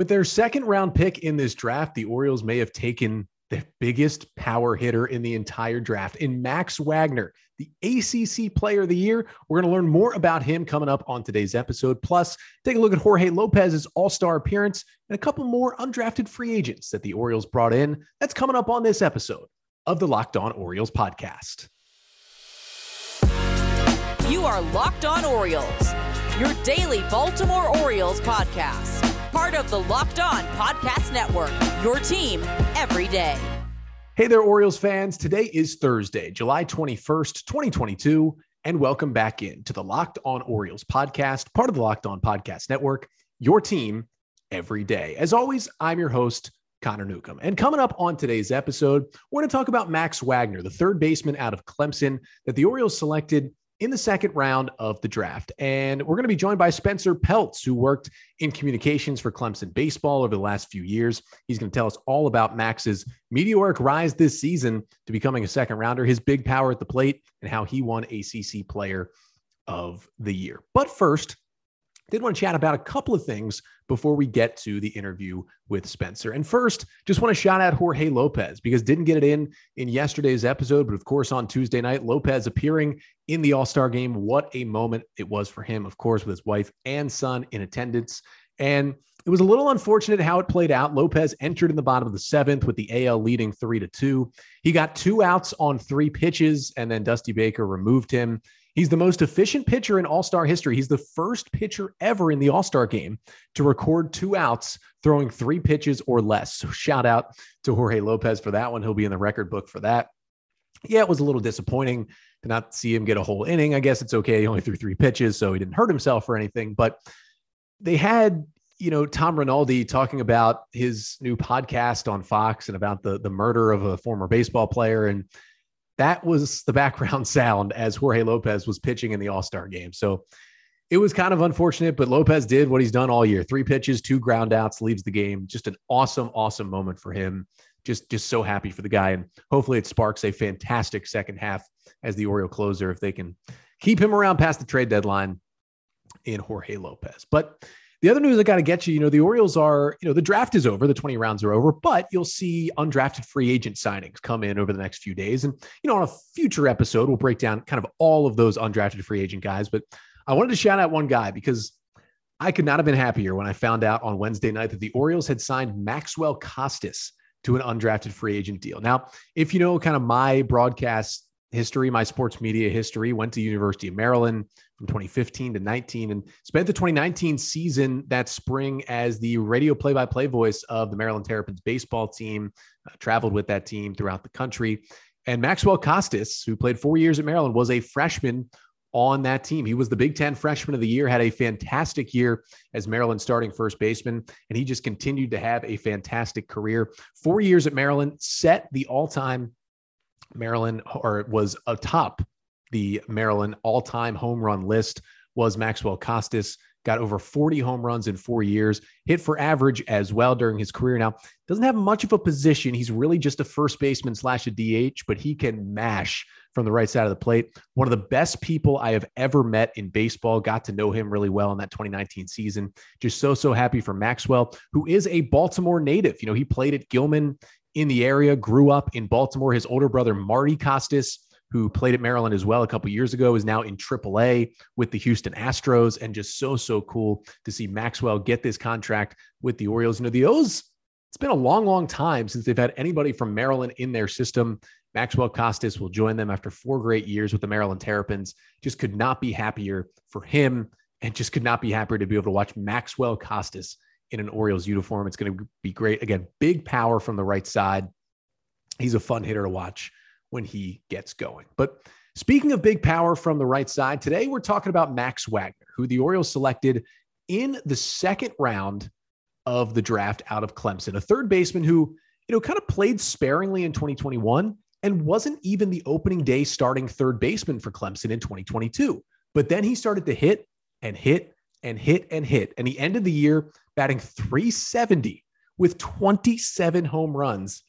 With their second round pick in this draft, the Orioles may have taken the biggest power hitter in the entire draft in Max Wagner, the ACC Player of the Year. We're going to learn more about him coming up on today's episode. Plus, take a look at Jorge Lopez's All Star appearance and a couple more undrafted free agents that the Orioles brought in. That's coming up on this episode of the Locked On Orioles podcast. You are Locked On Orioles, your daily Baltimore Orioles podcast part of the Locked On Podcast Network. Your team every day. Hey there, Orioles fans. Today is Thursday, July 21st, 2022, and welcome back in to the Locked On Orioles podcast, part of the Locked On Podcast Network. Your team every day. As always, I'm your host, Connor Newcomb. And coming up on today's episode, we're going to talk about Max Wagner, the third baseman out of Clemson that the Orioles selected in the second round of the draft. And we're going to be joined by Spencer Peltz, who worked in communications for Clemson baseball over the last few years. He's going to tell us all about Max's meteoric rise this season to becoming a second rounder, his big power at the plate, and how he won ACC Player of the Year. But first, did want to chat about a couple of things before we get to the interview with Spencer. And first, just want to shout out Jorge Lopez because didn't get it in in yesterday's episode, but of course on Tuesday night, Lopez appearing in the All-Star game. What a moment it was for him, of course, with his wife and son in attendance. And it was a little unfortunate how it played out. Lopez entered in the bottom of the seventh with the AL leading three to two. He got two outs on three pitches, and then Dusty Baker removed him. He's the most efficient pitcher in All Star history. He's the first pitcher ever in the All Star game to record two outs throwing three pitches or less. So, shout out to Jorge Lopez for that one. He'll be in the record book for that. Yeah, it was a little disappointing to not see him get a whole inning. I guess it's okay. He only threw three pitches, so he didn't hurt himself or anything. But they had, you know, Tom Rinaldi talking about his new podcast on Fox and about the the murder of a former baseball player and that was the background sound as Jorge Lopez was pitching in the All Star game. So it was kind of unfortunate, but Lopez did what he's done all year three pitches, two ground outs, leaves the game. Just an awesome, awesome moment for him. Just, just so happy for the guy. And hopefully it sparks a fantastic second half as the Oriole closer if they can keep him around past the trade deadline in Jorge Lopez. But the other news I got to get you, you know, the Orioles are, you know, the draft is over, the 20 rounds are over, but you'll see undrafted free agent signings come in over the next few days. And, you know, on a future episode, we'll break down kind of all of those undrafted free agent guys. But I wanted to shout out one guy because I could not have been happier when I found out on Wednesday night that the Orioles had signed Maxwell Costes to an undrafted free agent deal. Now, if you know kind of my broadcast history, my sports media history, went to University of Maryland, from 2015 to 19 and spent the 2019 season that spring as the radio play-by-play voice of the Maryland Terrapins baseball team, uh, traveled with that team throughout the country. And Maxwell Costes, who played four years at Maryland, was a freshman on that team. He was the Big Ten freshman of the year, had a fantastic year as Maryland starting first baseman, and he just continued to have a fantastic career. Four years at Maryland, set the all time Maryland, or was atop the Maryland all time home run list was Maxwell Costes. Got over 40 home runs in four years, hit for average as well during his career. Now, doesn't have much of a position. He's really just a first baseman slash a DH, but he can mash from the right side of the plate. One of the best people I have ever met in baseball. Got to know him really well in that 2019 season. Just so, so happy for Maxwell, who is a Baltimore native. You know, he played at Gilman in the area, grew up in Baltimore. His older brother, Marty Costes, who played at Maryland as well a couple years ago, is now in AAA with the Houston Astros, and just so so cool to see Maxwell get this contract with the Orioles. You know, the O's. It's been a long, long time since they've had anybody from Maryland in their system. Maxwell Costes will join them after four great years with the Maryland Terrapins. Just could not be happier for him, and just could not be happier to be able to watch Maxwell Costes in an Orioles uniform. It's going to be great. Again, big power from the right side. He's a fun hitter to watch when he gets going. But speaking of big power from the right side, today we're talking about Max Wagner, who the Orioles selected in the second round of the draft out of Clemson, a third baseman who, you know, kind of played sparingly in 2021 and wasn't even the opening day starting third baseman for Clemson in 2022. But then he started to hit and hit and hit and hit. And he ended the year batting 370 with 27 home runs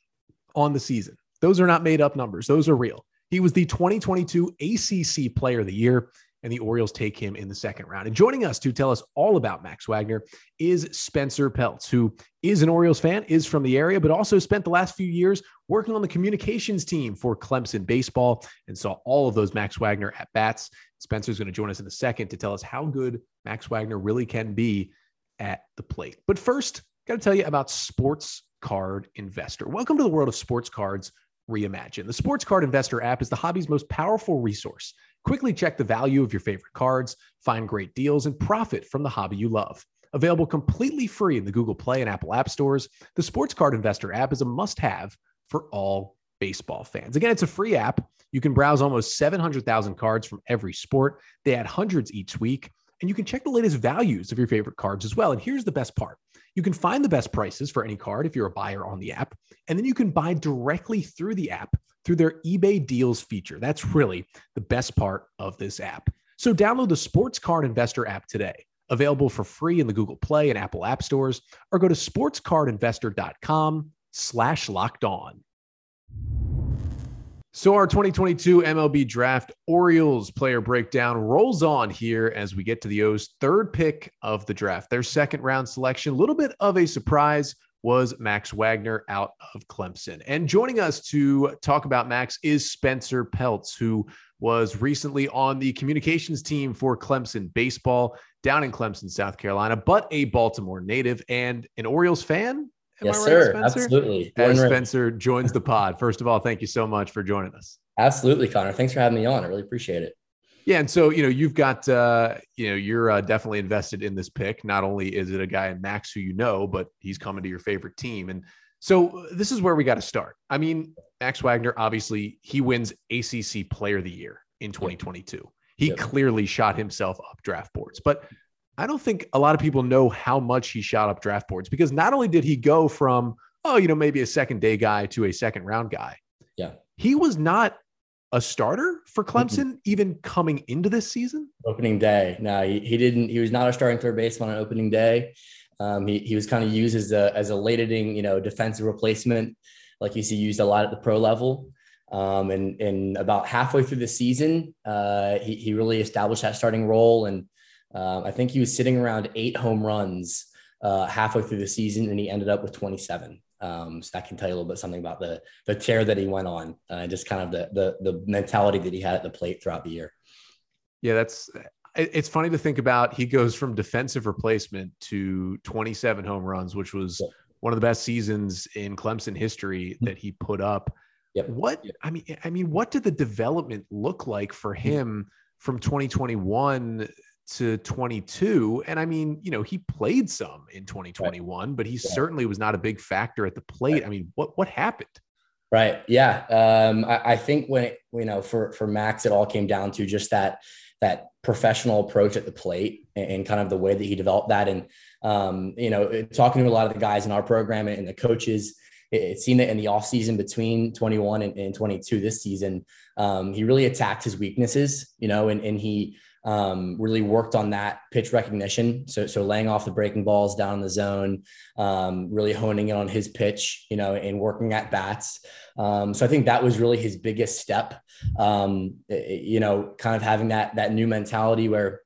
on the season. Those are not made up numbers, those are real. He was the 2022 ACC Player of the Year. and the Orioles take him in the second round. And joining us to tell us all about Max Wagner is Spencer Peltz, who is an Orioles fan, is from the area, but also spent the last few years working on the communications team for Clemson baseball and saw all of those Max Wagner at bats. Spencer's going to join us in a second to tell us how good Max Wagner really can be at the plate. But first, got to tell you about Sports Card Investor. Welcome to the world of sports cards reimagined. The Sports Card Investor app is the hobby's most powerful resource. Quickly check the value of your favorite cards, find great deals, and profit from the hobby you love. Available completely free in the Google Play and Apple App Stores, the Sports Card Investor app is a must have for all baseball fans. Again, it's a free app. You can browse almost 700,000 cards from every sport. They add hundreds each week, and you can check the latest values of your favorite cards as well. And here's the best part you can find the best prices for any card if you're a buyer on the app, and then you can buy directly through the app through their eBay deals feature. That's really the best part of this app. So download the Sports Card Investor app today, available for free in the Google Play and Apple App Stores, or go to sportscardinvestor.com slash locked on. So our 2022 MLB Draft Orioles player breakdown rolls on here as we get to the O's third pick of the draft. Their second round selection, a little bit of a surprise was Max Wagner out of Clemson. And joining us to talk about Max is Spencer Peltz, who was recently on the communications team for Clemson baseball down in Clemson, South Carolina, but a Baltimore native and an Orioles fan. Am yes, right, sir. Spencer? Absolutely. As Spencer joins the pod, first of all, thank you so much for joining us. Absolutely, Connor. Thanks for having me on. I really appreciate it. Yeah, and so you know you've got uh, you know you're uh, definitely invested in this pick. Not only is it a guy in Max who you know, but he's coming to your favorite team, and so this is where we got to start. I mean, Max Wagner obviously he wins ACC Player of the Year in 2022. He yep. clearly shot himself up draft boards, but I don't think a lot of people know how much he shot up draft boards because not only did he go from, oh, you know, maybe a second day guy to a second round guy. Yeah. He was not a starter for Clemson mm-hmm. even coming into this season? Opening day. No, he, he didn't. He was not a starting third baseman on opening day. Um, he, he was kind of used as a, as a late inning, you know, defensive replacement, like you see used a lot at the pro level. Um, and, and about halfway through the season, uh, he, he really established that starting role. And um, I think he was sitting around eight home runs uh, halfway through the season, and he ended up with 27. Um, so that can tell you a little bit something about the the tear that he went on, uh, just kind of the, the the mentality that he had at the plate throughout the year. Yeah, that's it's funny to think about. He goes from defensive replacement to 27 home runs, which was yeah. one of the best seasons in Clemson history that he put up. Yep. What yep. I mean, I mean, what did the development look like for mm-hmm. him from 2021 to 22. And I mean, you know, he played some in 2021, right. but he yeah. certainly was not a big factor at the plate. Right. I mean, what what happened? Right. Yeah. Um, I, I, think when it, you know, for for Max, it all came down to just that that professional approach at the plate and, and kind of the way that he developed that. And um, you know, talking to a lot of the guys in our program and, and the coaches, it, it seemed that in the off season between 21 and, and 22 this season, um, he really attacked his weaknesses, you know, and, and he um, really worked on that pitch recognition. So, so laying off the breaking balls down in the zone, um, really honing in on his pitch, you know, and working at bats. Um, so I think that was really his biggest step. Um, you know, kind of having that that new mentality where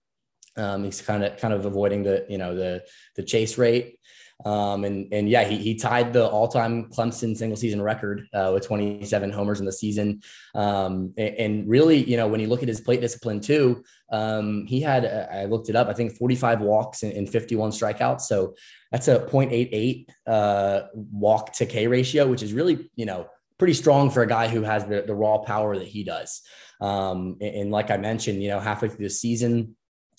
um, he's kind of kind of avoiding the you know the the chase rate um, and and yeah, he, he tied the all-time Clemson single season record uh, with 27 homers in the season. Um, and, and, really, you know, when you look at his plate discipline too, um, he had uh, I looked it up. I think 45 walks and, and 51 strikeouts. So that's a 0.88 uh, walk to K ratio, which is really you know pretty strong for a guy who has the, the raw power that he does. Um, and, and like I mentioned, you know, halfway through the season,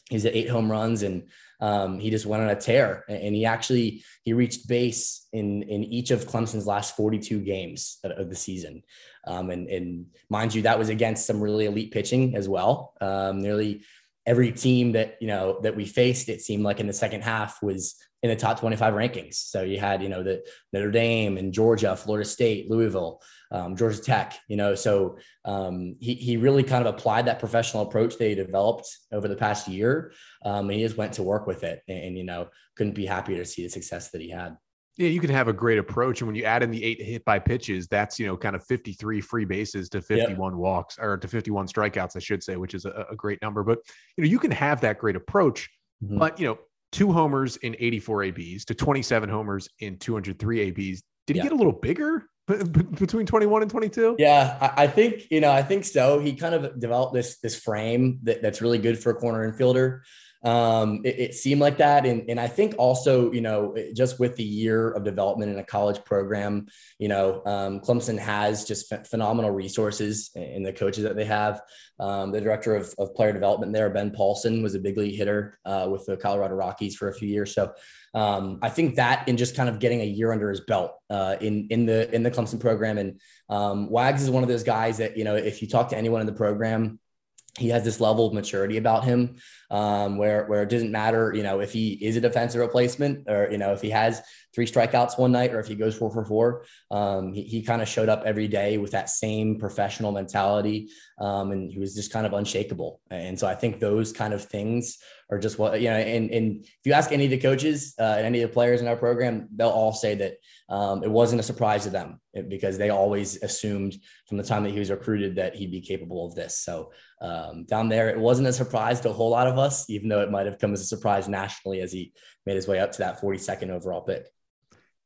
he's at eight home runs and um, he just went on a tear and he actually he reached base in in each of clemson's last 42 games of the season. Um, and, and mind you that was against some really elite pitching as well. Um, nearly every team that you know that we faced it seemed like in the second half was in the top 25 rankings so you had you know the notre dame and georgia florida state louisville um, Georgia Tech, you know, so um, he, he really kind of applied that professional approach they developed over the past year. Um, and he just went to work with it and, and, you know, couldn't be happier to see the success that he had. Yeah, you can have a great approach. And when you add in the eight hit by pitches, that's, you know, kind of 53 free bases to 51 yep. walks or to 51 strikeouts, I should say, which is a, a, great number. But, you know, you can have that great approach. Mm-hmm. But, you know, two homers in 84 ABs to 27 homers in 203 ABs. Did he get a little bigger between 21 and 22? Yeah, I think, you know, I think so. He kind of developed this, this frame that, that's really good for a corner infielder. Um, it, it, seemed like that. And, and I think also, you know, just with the year of development in a college program, you know, um, Clemson has just ph- phenomenal resources in the coaches that they have. Um, the director of, of, player development there, Ben Paulsen, was a big league hitter uh, with the Colorado Rockies for a few years. So um, I think that in just kind of getting a year under his belt uh, in in the in the Clemson program, and um, Wags is one of those guys that you know if you talk to anyone in the program, he has this level of maturity about him um, where where it doesn't matter, you know, if he is a defensive replacement or you know if he has three strikeouts one night or if he goes four for four. Um, he, he kind of showed up every day with that same professional mentality, um, and he was just kind of unshakable. And so I think those kind of things are just what you know. And and if you ask any of the coaches uh, and any of the players in our program, they'll all say that um, it wasn't a surprise to them because they always assumed from the time that he was recruited that he'd be capable of this. So um, down there, it wasn't a surprise to a whole lot of us, even though it might have come as a surprise nationally as he made his way up to that 42nd overall pick.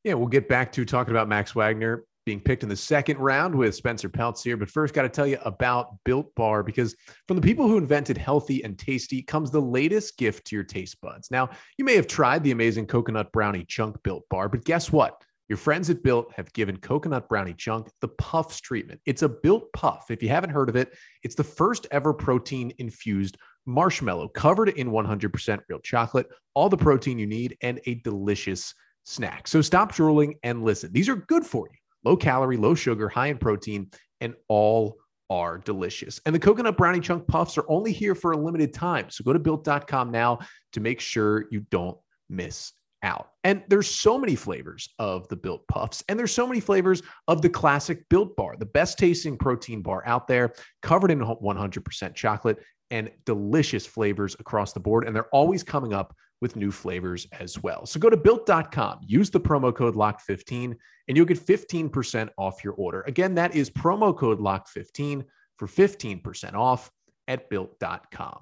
Yeah, we'll get back to talking about Max Wagner being picked in the second round with Spencer Peltz here. But first, got to tell you about Built Bar because from the people who invented healthy and tasty comes the latest gift to your taste buds. Now, you may have tried the amazing coconut brownie chunk Built Bar, but guess what? Your friends at Built have given Coconut Brownie Chunk the Puffs treatment. It's a Built Puff. If you haven't heard of it, it's the first ever protein infused marshmallow covered in 100% real chocolate, all the protein you need, and a delicious snack. So stop drooling and listen. These are good for you. Low calorie, low sugar, high in protein, and all are delicious. And the coconut brownie chunk puffs are only here for a limited time. So go to built.com now to make sure you don't miss out. And there's so many flavors of the built puffs and there's so many flavors of the classic built bar, the best tasting protein bar out there, covered in 100% chocolate and delicious flavors across the board and they're always coming up with new flavors as well. So go to built.com, use the promo code LOCK15 and you'll get 15% off your order. Again, that is promo code LOCK15 for 15% off at built.com.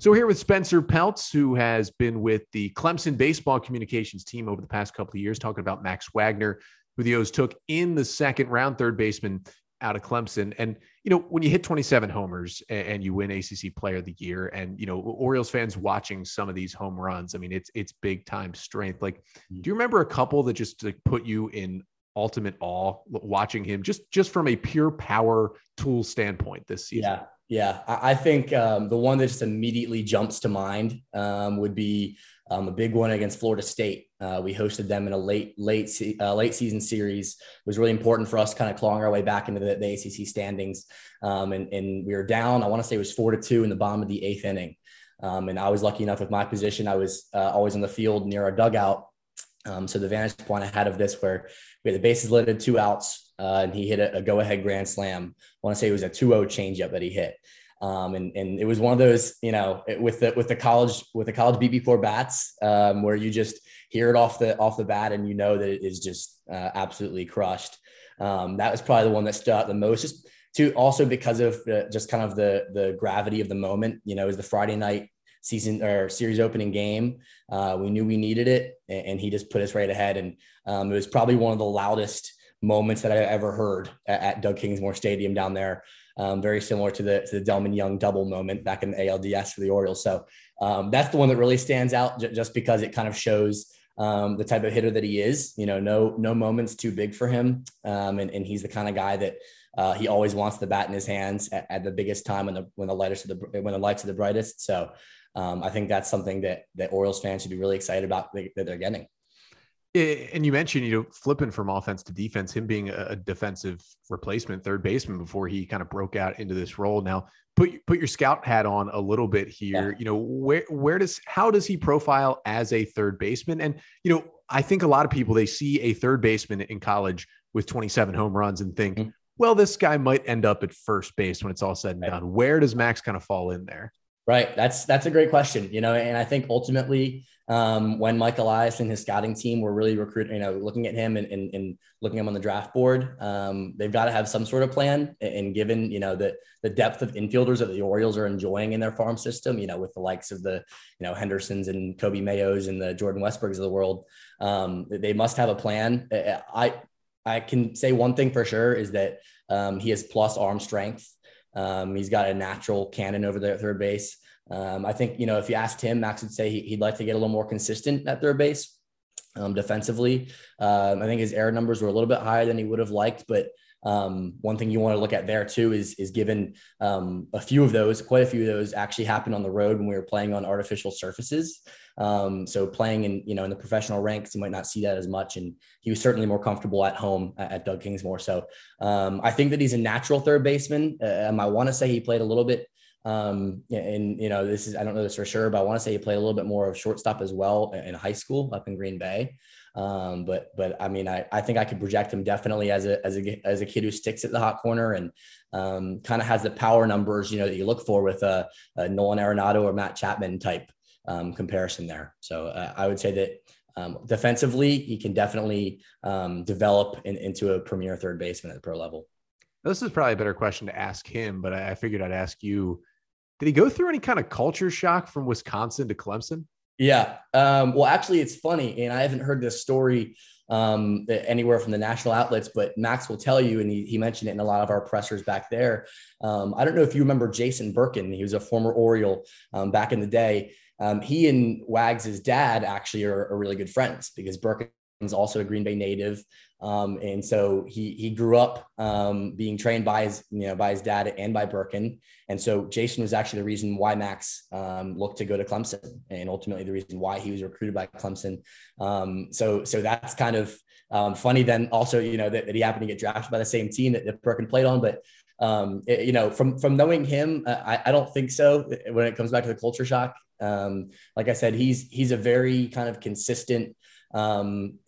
So here with Spencer Peltz, who has been with the Clemson baseball communications team over the past couple of years, talking about Max Wagner, who the O's took in the second round, third baseman out of Clemson. And, you know, when you hit 27 homers and you win ACC player of the year and, you know, Orioles fans watching some of these home runs, I mean, it's, it's big time strength. Like, mm. do you remember a couple that just like put you in ultimate awe watching him just, just from a pure power tool standpoint this season? Yeah. Yeah, I think um, the one that just immediately jumps to mind um, would be um, a big one against Florida State. Uh, we hosted them in a late, late, uh, late season series. It was really important for us, kind of clawing our way back into the, the ACC standings. Um, and, and, we were down. I want to say it was four to two in the bottom of the eighth inning. Um, and I was lucky enough with my position. I was uh, always in the field near our dugout. Um, so the vantage point I had of this, where we had the bases loaded, two outs, uh, and he hit a, a go ahead grand slam. I want to say it was a 2 0 changeup that he hit. Um, and, and it was one of those, you know, with the, with the college, with the college BBCOR bats, um, where you just hear it off the, off the bat and you know that it is just uh, absolutely crushed. Um, that was probably the one that stood out the most just to also because of the, just kind of the, the gravity of the moment, you know, it was the Friday night season or series opening game. Uh, we knew we needed it and, and, he just put us right ahead. And um, it was probably one of the loudest, moments that I've ever heard at, at Doug Kingsmore Stadium down there. Um, very similar to the to the Delmon Young double moment back in the ALDS for the Orioles. So um, that's the one that really stands out, j- just because it kind of shows um, the type of hitter that he is. You know, no no moments too big for him, um, and and he's the kind of guy that. Uh, he always wants the bat in his hands at, at, the biggest time when the when the lights are the when the lights are the brightest. So um, I think that's something that that Orioles fans should be really excited about that they're getting. And you mentioned, you know, flipping from offense to defense, him being a defensive replacement, third baseman before he kind of broke out into this role. Now, put put your scout hat on a little bit here. Yeah. You know, where where does how does he profile as a third baseman? And you know, I think a lot of people they see a third baseman in college with 27 home runs and think, mm-hmm. well, this guy might end up at first base when it's all said and right. done. Where does Max kind of fall in there? Right. That's that's a great question. You know, and I think ultimately um, when Mike Elias and his scouting team were really recruiting, you know, looking at him and, and, and looking him on the draft board. Um, they've got to have some sort of plan. And given, you know, the, the depth of infielders that the Orioles are enjoying in their farm system, you know, with the likes of the, you know, Hendersons and Coby Mayos and the Jordan Westburgs of the world, um, they must have a plan. I, I can say one thing for sure is that um, he has plus arm strength. Um, he's got a natural cannon over there at third base. Um, I think, you know, if you asked him, Max would say he, would like to get a little more consistent at third base um, defensively. Um, I think his error numbers were a little bit higher than he would have liked, but um, one thing you want to look at there too is is given um, a few of those, quite a few of those actually happened on the road when we were playing on artificial surfaces. Um, so playing in you know in the professional ranks, you might not see that as much, and he was certainly more comfortable at home at, at Doug Kingsmore. So I think that he's a natural third baseman. Um, I want to say he played a little bit um, and you know, this is I don't know this for sure, but I want to say he played a little bit more of shortstop as well in high school up in Green Bay. Um, but but I mean, I, I think I could project him definitely as a as a as a kid who sticks at the hot corner and um, kind of has the power numbers you know that you look for with a, a Nolan Arenado or Matt Chapman type um, comparison there. So uh, I would say that. Um, defensively, he can definitely um, develop in, into a premier third baseman at the pro level. This is probably a better question to ask him, but I, I figured I'd ask you. Did he go through any kind of culture shock from Wisconsin to Clemson? Yeah. Um, well, actually, it's funny, and I haven't heard this story um, anywhere from the national outlets, but Max will tell you, and he, he mentioned it in a lot of our pressers back there. Um, I don't know if you remember Jason Berken. He was a former Oriole um, back in the day. Um, he and Wags' dad actually are, are, really good friends because Berken is also a Green Bay native. Um, and so he he grew up um, being trained by his you know by his dad and by Berken, and so Jason was actually the reason why Max um, looked to go to Clemson, and ultimately the reason why he was recruited by Clemson. Um, so so that's kind of um, funny. Then also you know that, that, he happened to get drafted by the same team that, that Berken played on, but um, it, you know from from knowing him, I, I don't think so. When it comes back to the culture shock, like I said, he's he's a very kind of consistent um,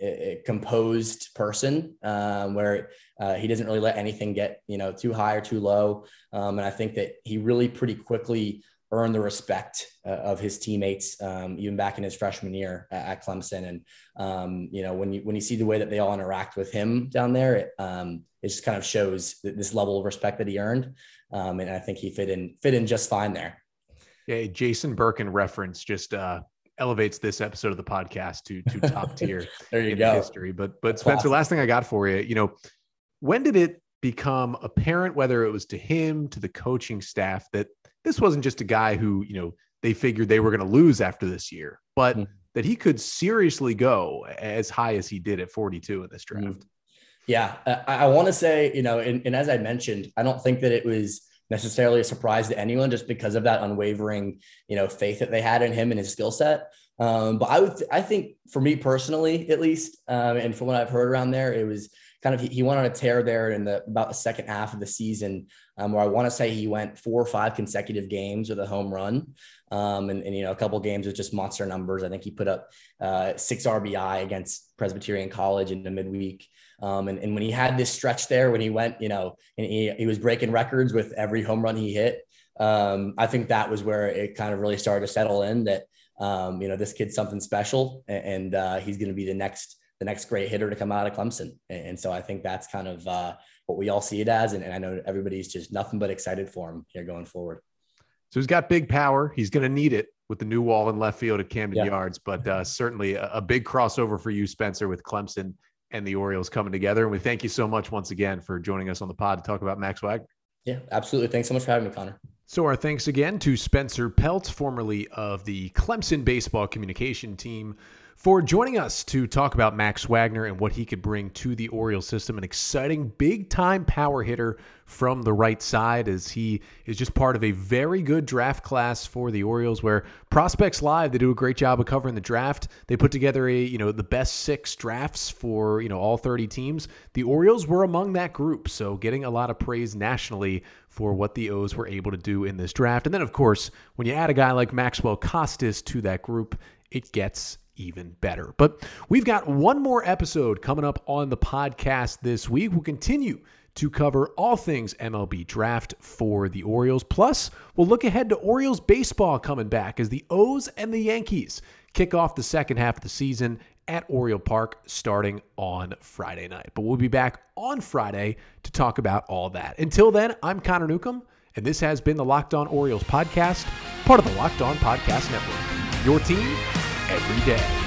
composed person um, where uh, he doesn't really let anything get you know too high or too low. Um, and I think that he really pretty quickly earned the respect uh, of his teammates, um, even back in his freshman year at, at Clemson. And um, you know when you when you see the way that they all interact with him down there, it, um, it just kind of shows this level of respect that he earned. and I think he fit in fit in just fine there. Yeah, Jason Berken reference just uh, elevates this episode of the podcast to to top tier there you go. history. But but Spencer, last thing I got for you, you know, when did it become apparent whether it was to him to the coaching staff that this wasn't just a guy who you know they figured they were going to lose after this year, but mm-hmm. that he could seriously go as high as he did at 42 in this draft. Mm-hmm. Yeah, I, I want to say, you know, and, and as I mentioned, I don't think that it was necessarily a surprise to anyone just because of that unwavering, you know, faith that they had in him and his skill set. Um, but I would, I think for me personally, at least, um, and from what I've heard around there, it was kind of he, went on a tear there in the about the second half of the season, um, where I want to say he went four or five consecutive games with a home run, um, and, and, you know a couple games with just monster numbers. I think he put up uh, six RBI against Presbyterian College in the midweek. Um, and, and when he had this stretch there, when he went, you know, and he, he was breaking records with every home run he hit, um, I think that was where it kind of really started to settle in that, um, you know, this kid's something special and, and uh, he's going to be the next, the next great hitter to come out of Clemson. And, and so I think that's kind of uh, what we all see it as. And, and I know everybody's just nothing but excited for him here going forward. So he's got big power. He's going to need it with the new wall in left field at Camden yeah. Yards, but uh, certainly a, a, big crossover for you, Spencer, with Clemson and the Orioles coming together. And we thank you so much once again for joining us on the pod to talk about Max Wagner. Yeah, absolutely. Thanks so much for having me, Connor. So, our thanks again to Spencer Pelt, formerly of the Clemson baseball communication team, for joining us to talk about Max Wagner and what he could bring to the Orioles system. An exciting, big time power hitter from the right side as he is just part of a very good draft class for the Orioles where Prospects Live, they do a great job of covering the draft. They put together a, you know, the best six drafts for, you know, all 30 teams. The Orioles were among that group. So getting a lot of praise nationally for what the O's were able to do in this draft. And then, of course, when you add a guy like Maxwell Costes to that group, it gets even better. But we've got one more episode coming up on the podcast this week. We'll continue to cover all things MLB draft for the Orioles. Plus, we'll look ahead to Orioles baseball coming back as the O's and the Yankees kick off the second half of the season at Oriole Park starting on Friday night. But we'll be back on Friday to talk about all that. Until then, I'm Connor Newcomb, and this has been the Locked On Orioles podcast, part of the Locked On Podcast Network. Your team every day.